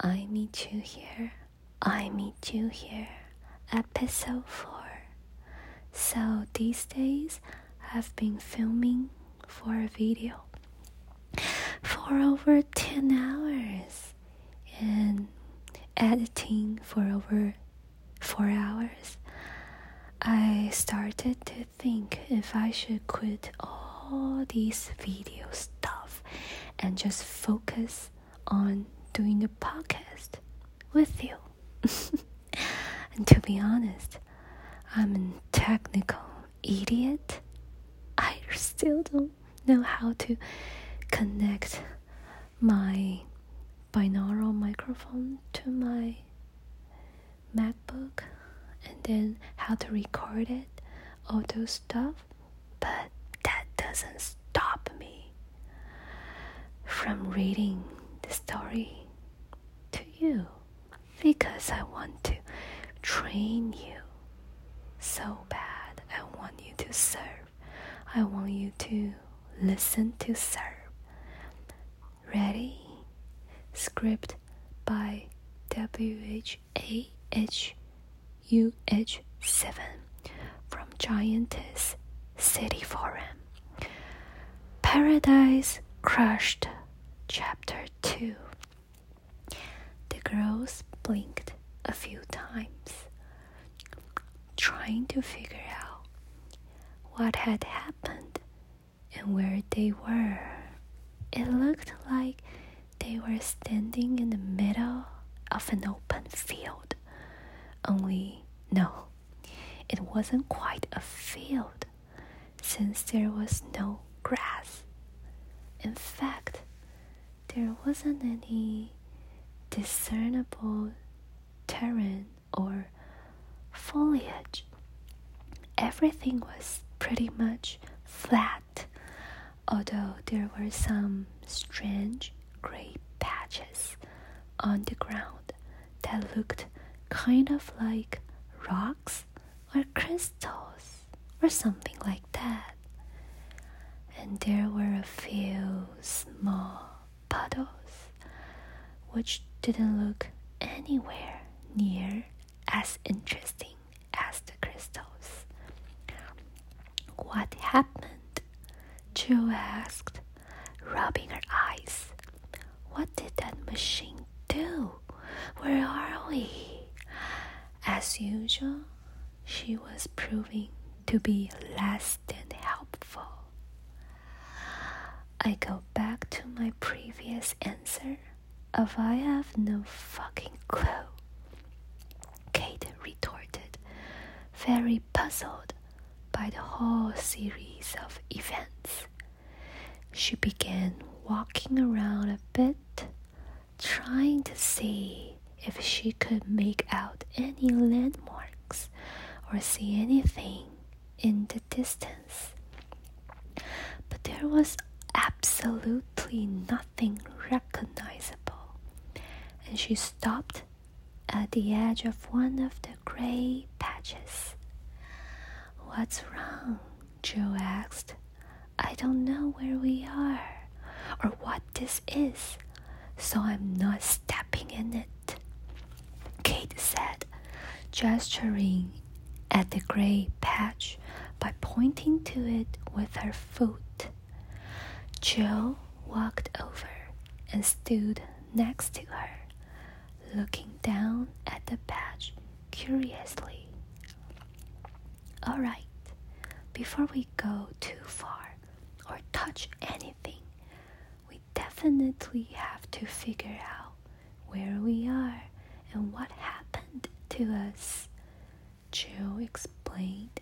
I meet you here. I meet you here. Episode 4. So these days I've been filming for a video for over 10 hours and editing for over 4 hours. I started to think if I should quit all these video stuff and just focus on doing the podcast with you. and to be honest, I'm a technical idiot. I still don't know how to connect my binaural microphone to my MacBook and then how to record it, all those stuff. But that doesn't stop me from reading the story to you because I want to train you so bad. I want you to serve. I want you to listen to serve. Ready? Script by W H A H U H 7 from Giantess City Forum. Paradise Crushed, Chapter 2. Girls blinked a few times, trying to figure out what had happened and where they were. It looked like they were standing in the middle of an open field. Only, no, it wasn't quite a field since there was no grass. In fact, there wasn't any discernible terrain or foliage. Everything was pretty much flat, although there were some strange gray patches on the ground that looked kind of like rocks or crystals or something like that. And there were a few small puddles which didn't look anywhere near as interesting as the crystals. What happened? Jo asked, rubbing her eyes. What did that machine do? Where are we? As usual, she was proving to be less than helpful. I go back to my previous answer of I have no fucking clue. Kate retorted, very puzzled by the whole series of events. She began walking around a bit, trying to see if she could make out any landmarks or see anything in the distance. But there was absolutely nothing recognizable, and she stopped at the edge of one of the gray patches. What's wrong? Joe asked. I don't know where we are or what this is, so I'm not stepping in it. Kate said, gesturing at the gray patch by pointing to it with her foot. Joe walked over and stood next to her, looking down at the patch curiously. All right, before we go too far or touch anything, we definitely have to figure out where we are and what happened to us. Jo explained.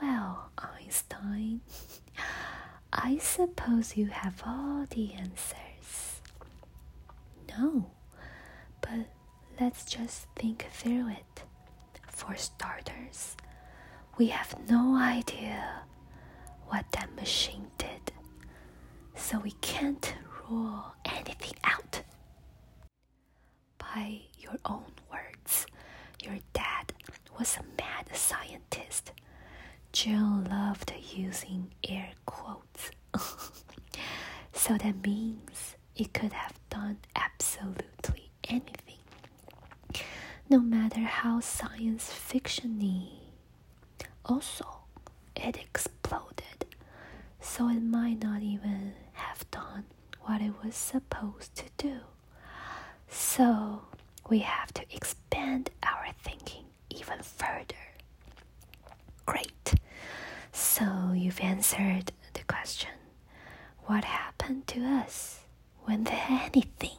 Well, Einstein, I suppose you have all the answers. No, but let's just think through it. For starters, we have no idea what that machine did, so we can't rule anything out. By your own words, your dad was a mad scientist. Jill loved using air quotes. so that means it could have done absolutely anything, no matter how science fictiony. Also, it exploded, so it might not even have done what it was supposed to do. So, we have to expand our thinking even further. Great. So, you've answered the question what happened to us when there anything,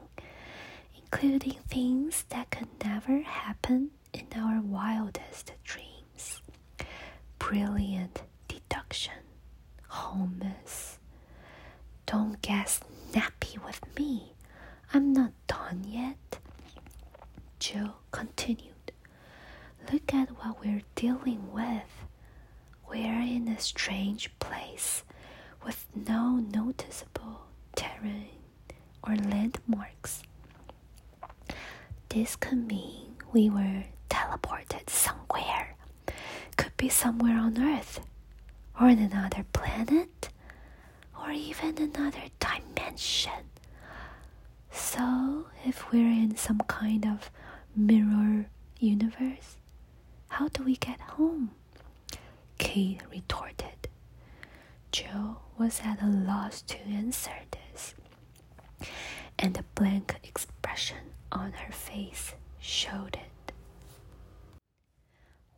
including things that could never happen in our wildest dreams? Brilliant deduction, Holmes. Don't get snappy with me. I'm not done yet. Joe continued. Look at what we're dealing with. We're in a strange place with no noticeable terrain or landmarks. This could mean we were teleported somewhere. Could be somewhere on Earth, or in another planet, or even another dimension. So, if we're in some kind of mirror universe, how do we get home? Kate retorted. Joe was at a loss to answer this, and the blank expression on her face showed it.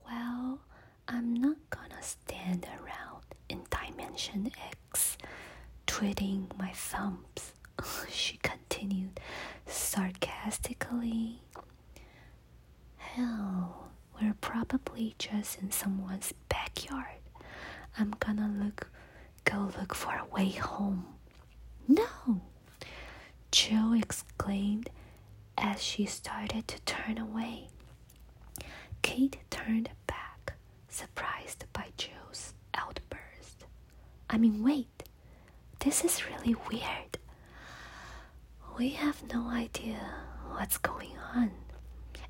Well, I'm not gonna stand around in Dimension X twiddling my thumbs, she continued sarcastically. Hell, we're probably just in someone's backyard. I'm gonna look go look for a way home. No! Joe exclaimed as she started to turn away. Kate turned back, surprised by Joe's outburst. I mean, wait, this is really weird. We have no idea what's going on,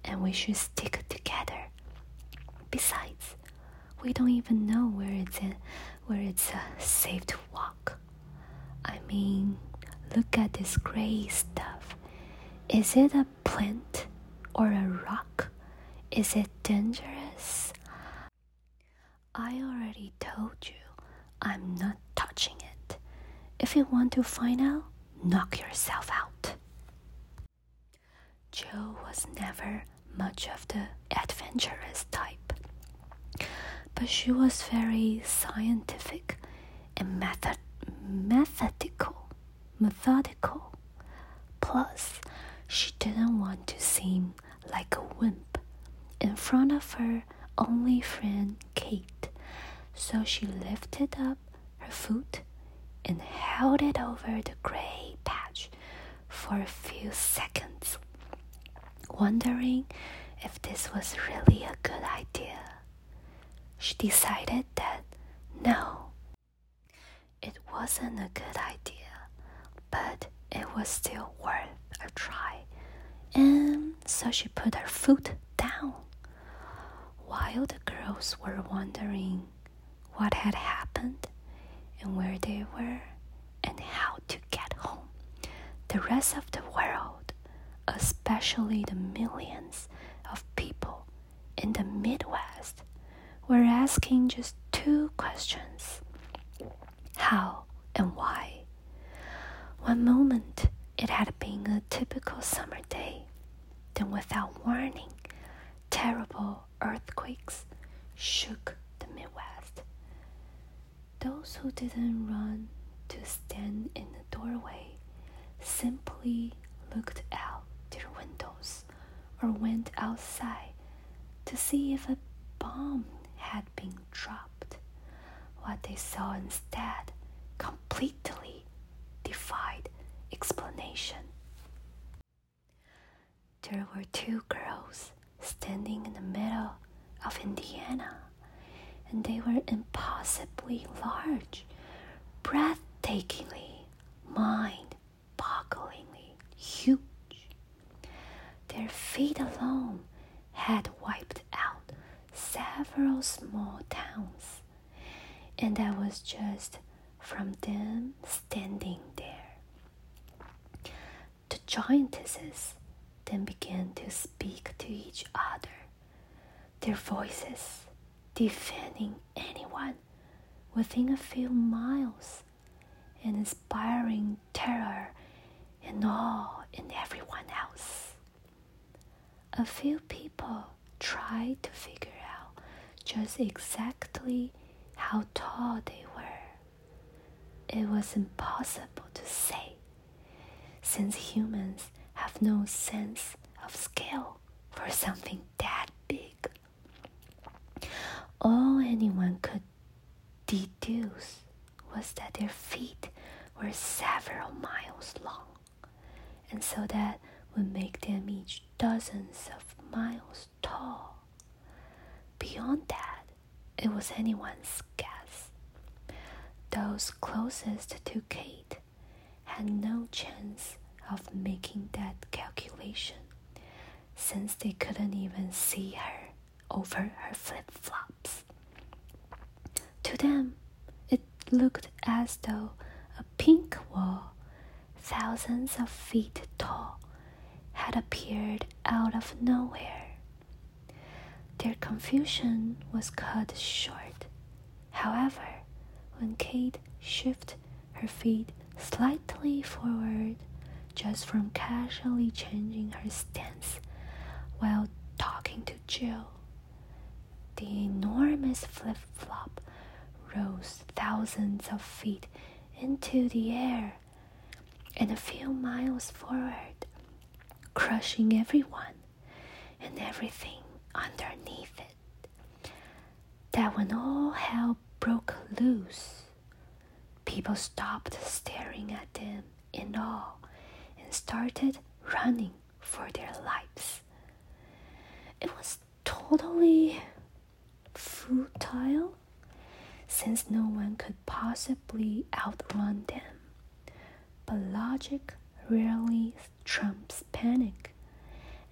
and we should stick together. Besides, we don't even know where it's in, where it's uh, safe to walk. I mean, look at this gray stuff. Is it a plant or a rock? Is it dangerous? I already told you I'm not touching it. If you want to find out, knock yourself out. Joe was never much of the adventurous type, but she was very scientific and method methodical. Methodical. Plus, she didn't want to seem like a wimp in front of her only friend Kate, so she lifted up her foot and held it over the gray patch for a few seconds, wondering if this was really a good idea. She decided that no, it wasn't a good idea, but it was still worth a try. So she put her foot down. While the girls were wondering what had happened and where they were and how to get home, the rest of the world, especially the millions of people in the Midwest, were asking just two questions how and why. One moment it had been a typical summer day, then without warning, terrible earthquakes shook the Midwest. Those who didn't run to stand in the doorway simply looked out their windows or went outside to see if a bomb had been dropped. What they saw instead completely defied explanation. There were two girls standing in the middle of Indiana, and they were impossibly large, breathtakingly, mind bogglingly huge. Their feet alone had wiped out several small towns, and that was just from them standing there. The giantesses, then began to speak to each other, their voices defending anyone within a few miles and inspiring terror and awe in everyone else. A few people tried to figure out just exactly how tall they were. It was impossible to say, since humans have no sense of scale for something that big. All anyone could deduce was that their feet were several miles long, and so that would make them each dozens of miles tall. Beyond that, it was anyone's guess. Those closest to Kate had no chance of making that calculation since they couldn't even see her over her flip flops. To them, it looked as though a pink wall, thousands of feet tall, had appeared out of nowhere. Their confusion was cut short. However, when Kate shifted her feet slightly forward, just from casually changing her stance while talking to Jill, the enormous flip flop rose thousands of feet into the air and a few miles forward, crushing everyone and everything underneath it. That when all hell broke loose, people stopped staring at them in awe started running for their lives. It was totally futile since no one could possibly outrun them. But logic rarely trumps panic,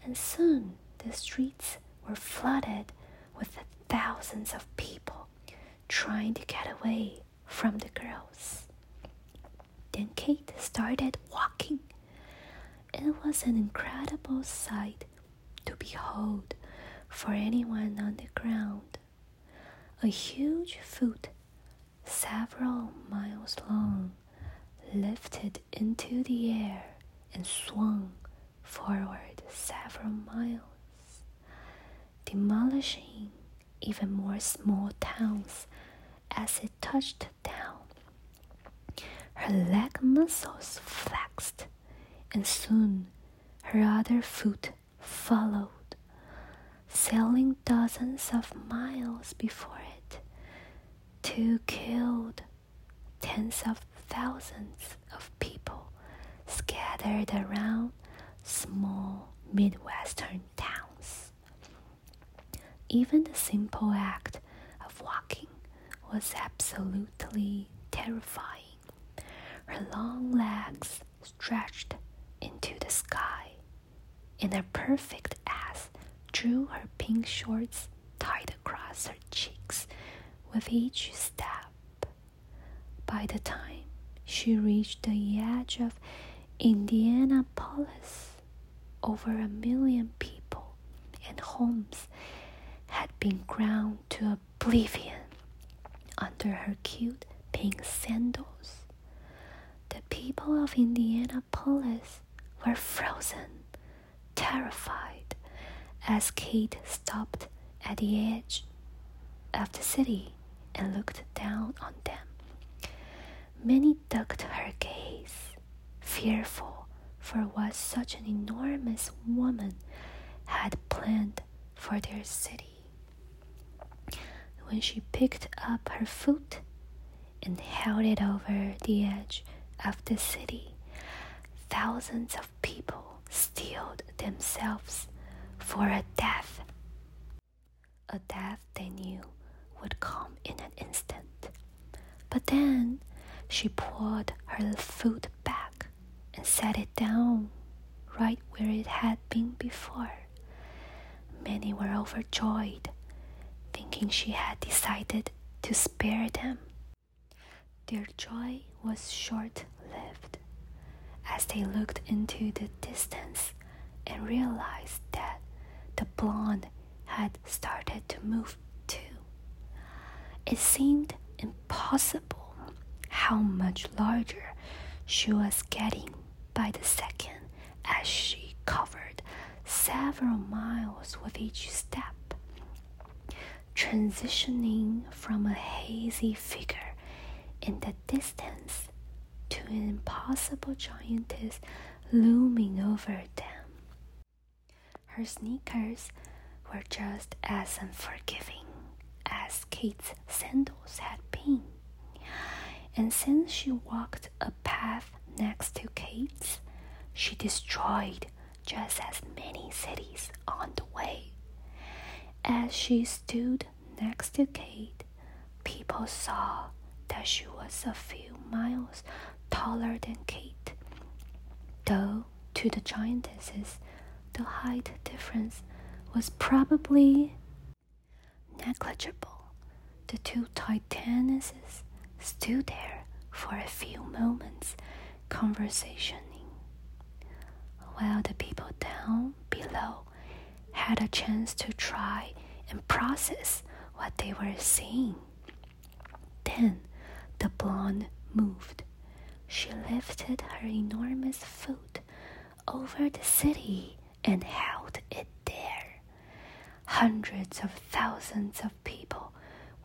and soon the streets were flooded with thousands of people trying to get away from the girls. Then Kate started walking. It was an incredible sight to behold for anyone on the ground. A huge foot, several miles long, lifted into the air and swung forward several miles, demolishing even more small towns as it touched down. Her leg muscles flexed, and soon her other foot followed, sailing dozens of miles before it to killed tens of thousands of people scattered around small Midwestern towns. Even the simple act of walking was absolutely terrifying. Her long legs stretched into the sky, and her perfect ass drew her pink shorts tied across her cheeks with each step. By the time she reached the edge of Indianapolis, over a million people and homes had been ground to oblivion under her cute pink sandals. The people of Indianapolis were frozen, terrified, as Kate stopped at the edge of the city and looked down on them. Many ducked her gaze, fearful for what such an enormous woman had planned for their city. When she picked up her foot and held it over the edge of the city, thousands of people steeled themselves for a death. A death they knew would come in an instant. But then she pulled her foot back and set it down right where it had been before. Many were overjoyed, thinking she had decided to spare them. Their joy was short lived. As they looked into the distance and realized that the blonde had started to move too. It seemed impossible how much larger she was getting by the second as she covered several miles with each step, transitioning from a hazy figure in the distance an impossible giantess looming over them. Her sneakers were just as unforgiving as Kate's sandals had been. And since she walked a path next to Kate's, she destroyed just as many cities on the way. As she stood next to Kate, people saw that she was a few miles taller than Kate. Though to the giantesses, the height difference was probably negligible. The two titanesses stood there for a few moments, conversationing, while the people down below had a chance to try and process what they were seeing. Then the blonde moved. She lifted her enormous foot over the city and held it there. Hundreds of thousands of people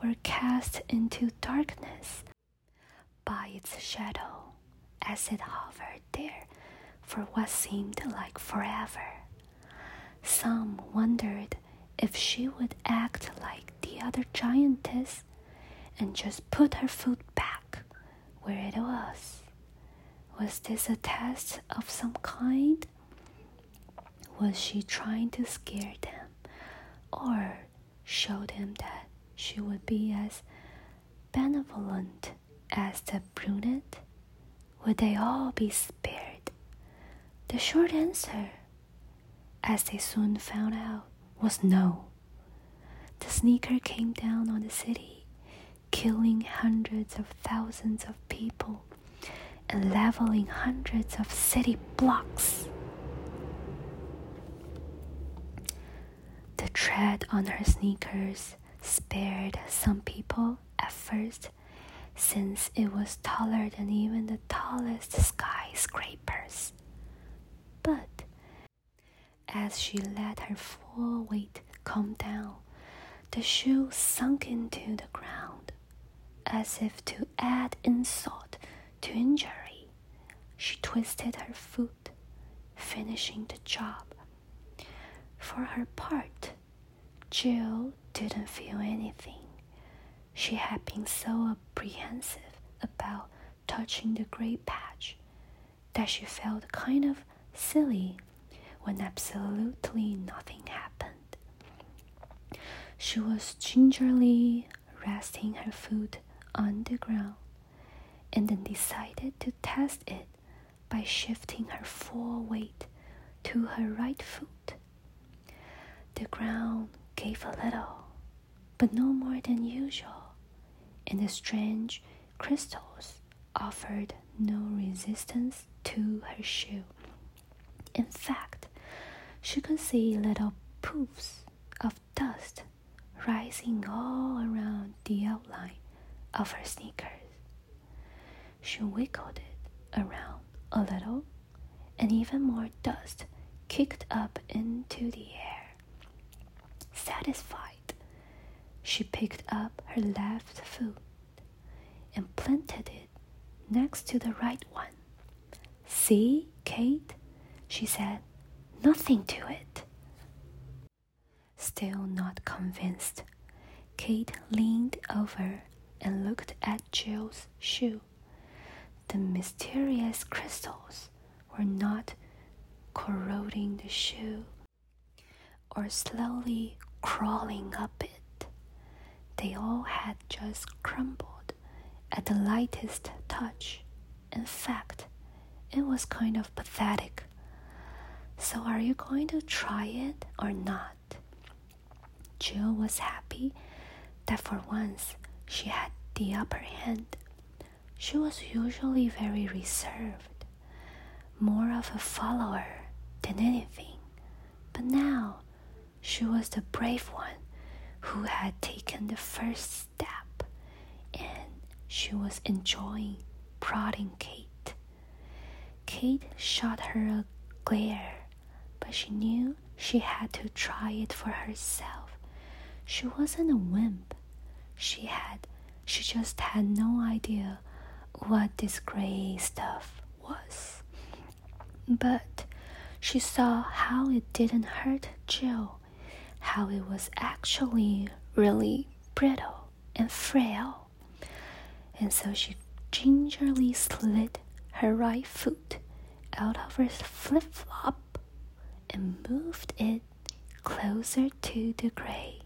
were cast into darkness by its shadow as it hovered there for what seemed like forever. Some wondered if she would act like the other giantess and just put her foot back where it was. Was this a test of some kind? Was she trying to scare them or show them that she would be as benevolent as the brunette? Would they all be spared? The short answer, as they soon found out, was no. The sneaker came down on the city, killing hundreds of thousands of people and leveling hundreds of city blocks. The tread on her sneakers spared some people at first, since it was taller than even the tallest skyscrapers. But as she let her full weight come down, the shoe sunk into the ground as if to add insult to injury. She twisted her foot, finishing the job. For her part, Jill didn't feel anything. She had been so apprehensive about touching the gray patch that she felt kind of silly when absolutely nothing happened. She was gingerly resting her foot on the ground and then decided to test it by shifting her full weight to her right foot. The ground gave a little, but no more than usual, and the strange crystals offered no resistance to her shoe. In fact, she could see little poofs of dust rising all around the outline of her sneakers. She wiggled it around a little, and even more dust kicked up into the air. Satisfied, she picked up her left foot and planted it next to the right one. See, Kate, she said, nothing to it. Still not convinced, Kate leaned over and looked at Jill's shoe. The mysterious crystals were not corroding the shoe or slowly crawling up it. They all had just crumbled at the lightest touch. In fact, it was kind of pathetic. So, are you going to try it or not? Jill was happy that for once she had the upper hand. She was usually very reserved, more of a follower than anything. But now she was the brave one who had taken the first step, and she was enjoying prodding Kate. Kate shot her a glare, but she knew she had to try it for herself. She wasn't a wimp. She had she just had no idea what this gray stuff was. But she saw how it didn't hurt Jill, how it was actually really brittle and frail. And so she gingerly slid her right foot out of her flip flop and moved it closer to the gray.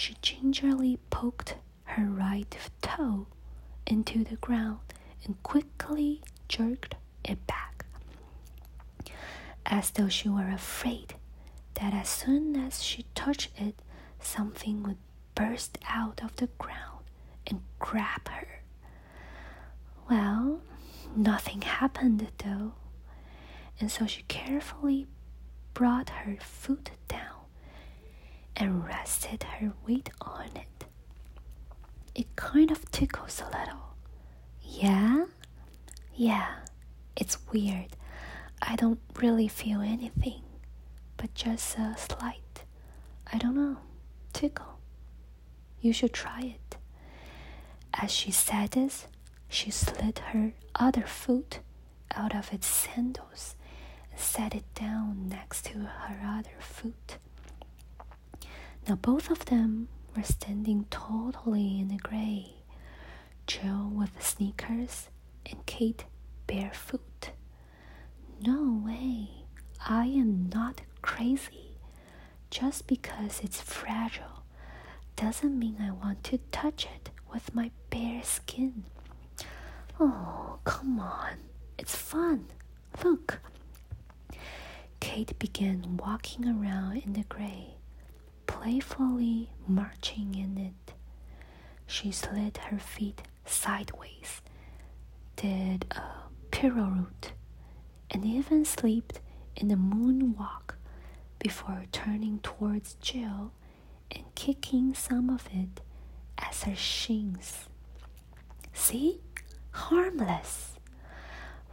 She gingerly poked her right toe into the ground and quickly jerked it back, as though she were afraid that as soon as she touched it, something would burst out of the ground and grab her. Well, nothing happened though, and so she carefully brought her foot down and rested her weight on it. It kind of tickles a little. Yeah? Yeah, it's weird. I don't really feel anything, but just a slight, I don't know, tickle. You should try it. As she said this, she slid her other foot out of its sandals and set it down next to her other foot. Now both of them were standing totally in the gray. Joe with sneakers and Kate barefoot. No way, I am not crazy. Just because it's fragile doesn't mean I want to touch it with my bare skin. Oh, come on, it's fun. Look. Kate began walking around in the gray playfully marching in it. She slid her feet sideways, did a pirouette, and even slipped in a moonwalk before turning towards Jill and kicking some of it as her shins. See? Harmless!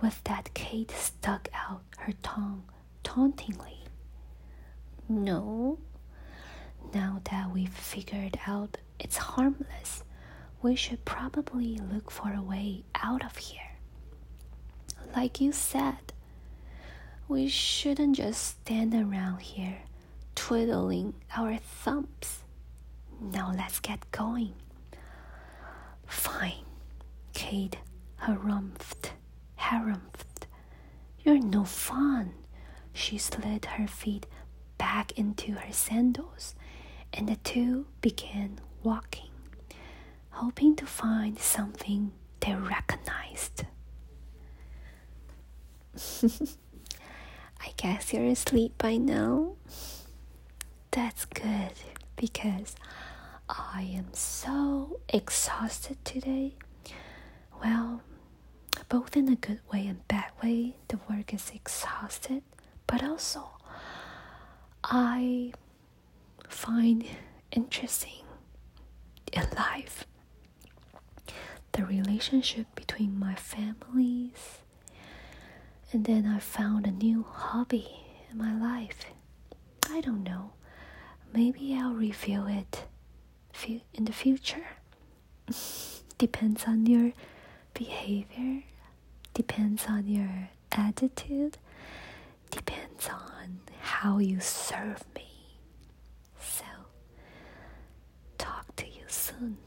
With that, Kate stuck out her tongue tauntingly. No, now that we've figured out it's harmless, we should probably look for a way out of here. Like you said, we shouldn't just stand around here twiddling our thumbs. Now let's get going. Fine, Kate harumphed, harumphed. You're no fun. She slid her feet back into her sandals and the two began walking, hoping to find something they recognized. I guess you're asleep by now. That's good because I am so exhausted today. Well, both in a good way and bad way, the work is exhausted, but also I find interesting in life. The relationship between my families and then i found a new hobby in my life. I don't know. Maybe i'll reveal it in the future. Depends on your behavior depends on your attitude depends on how you serve me soon.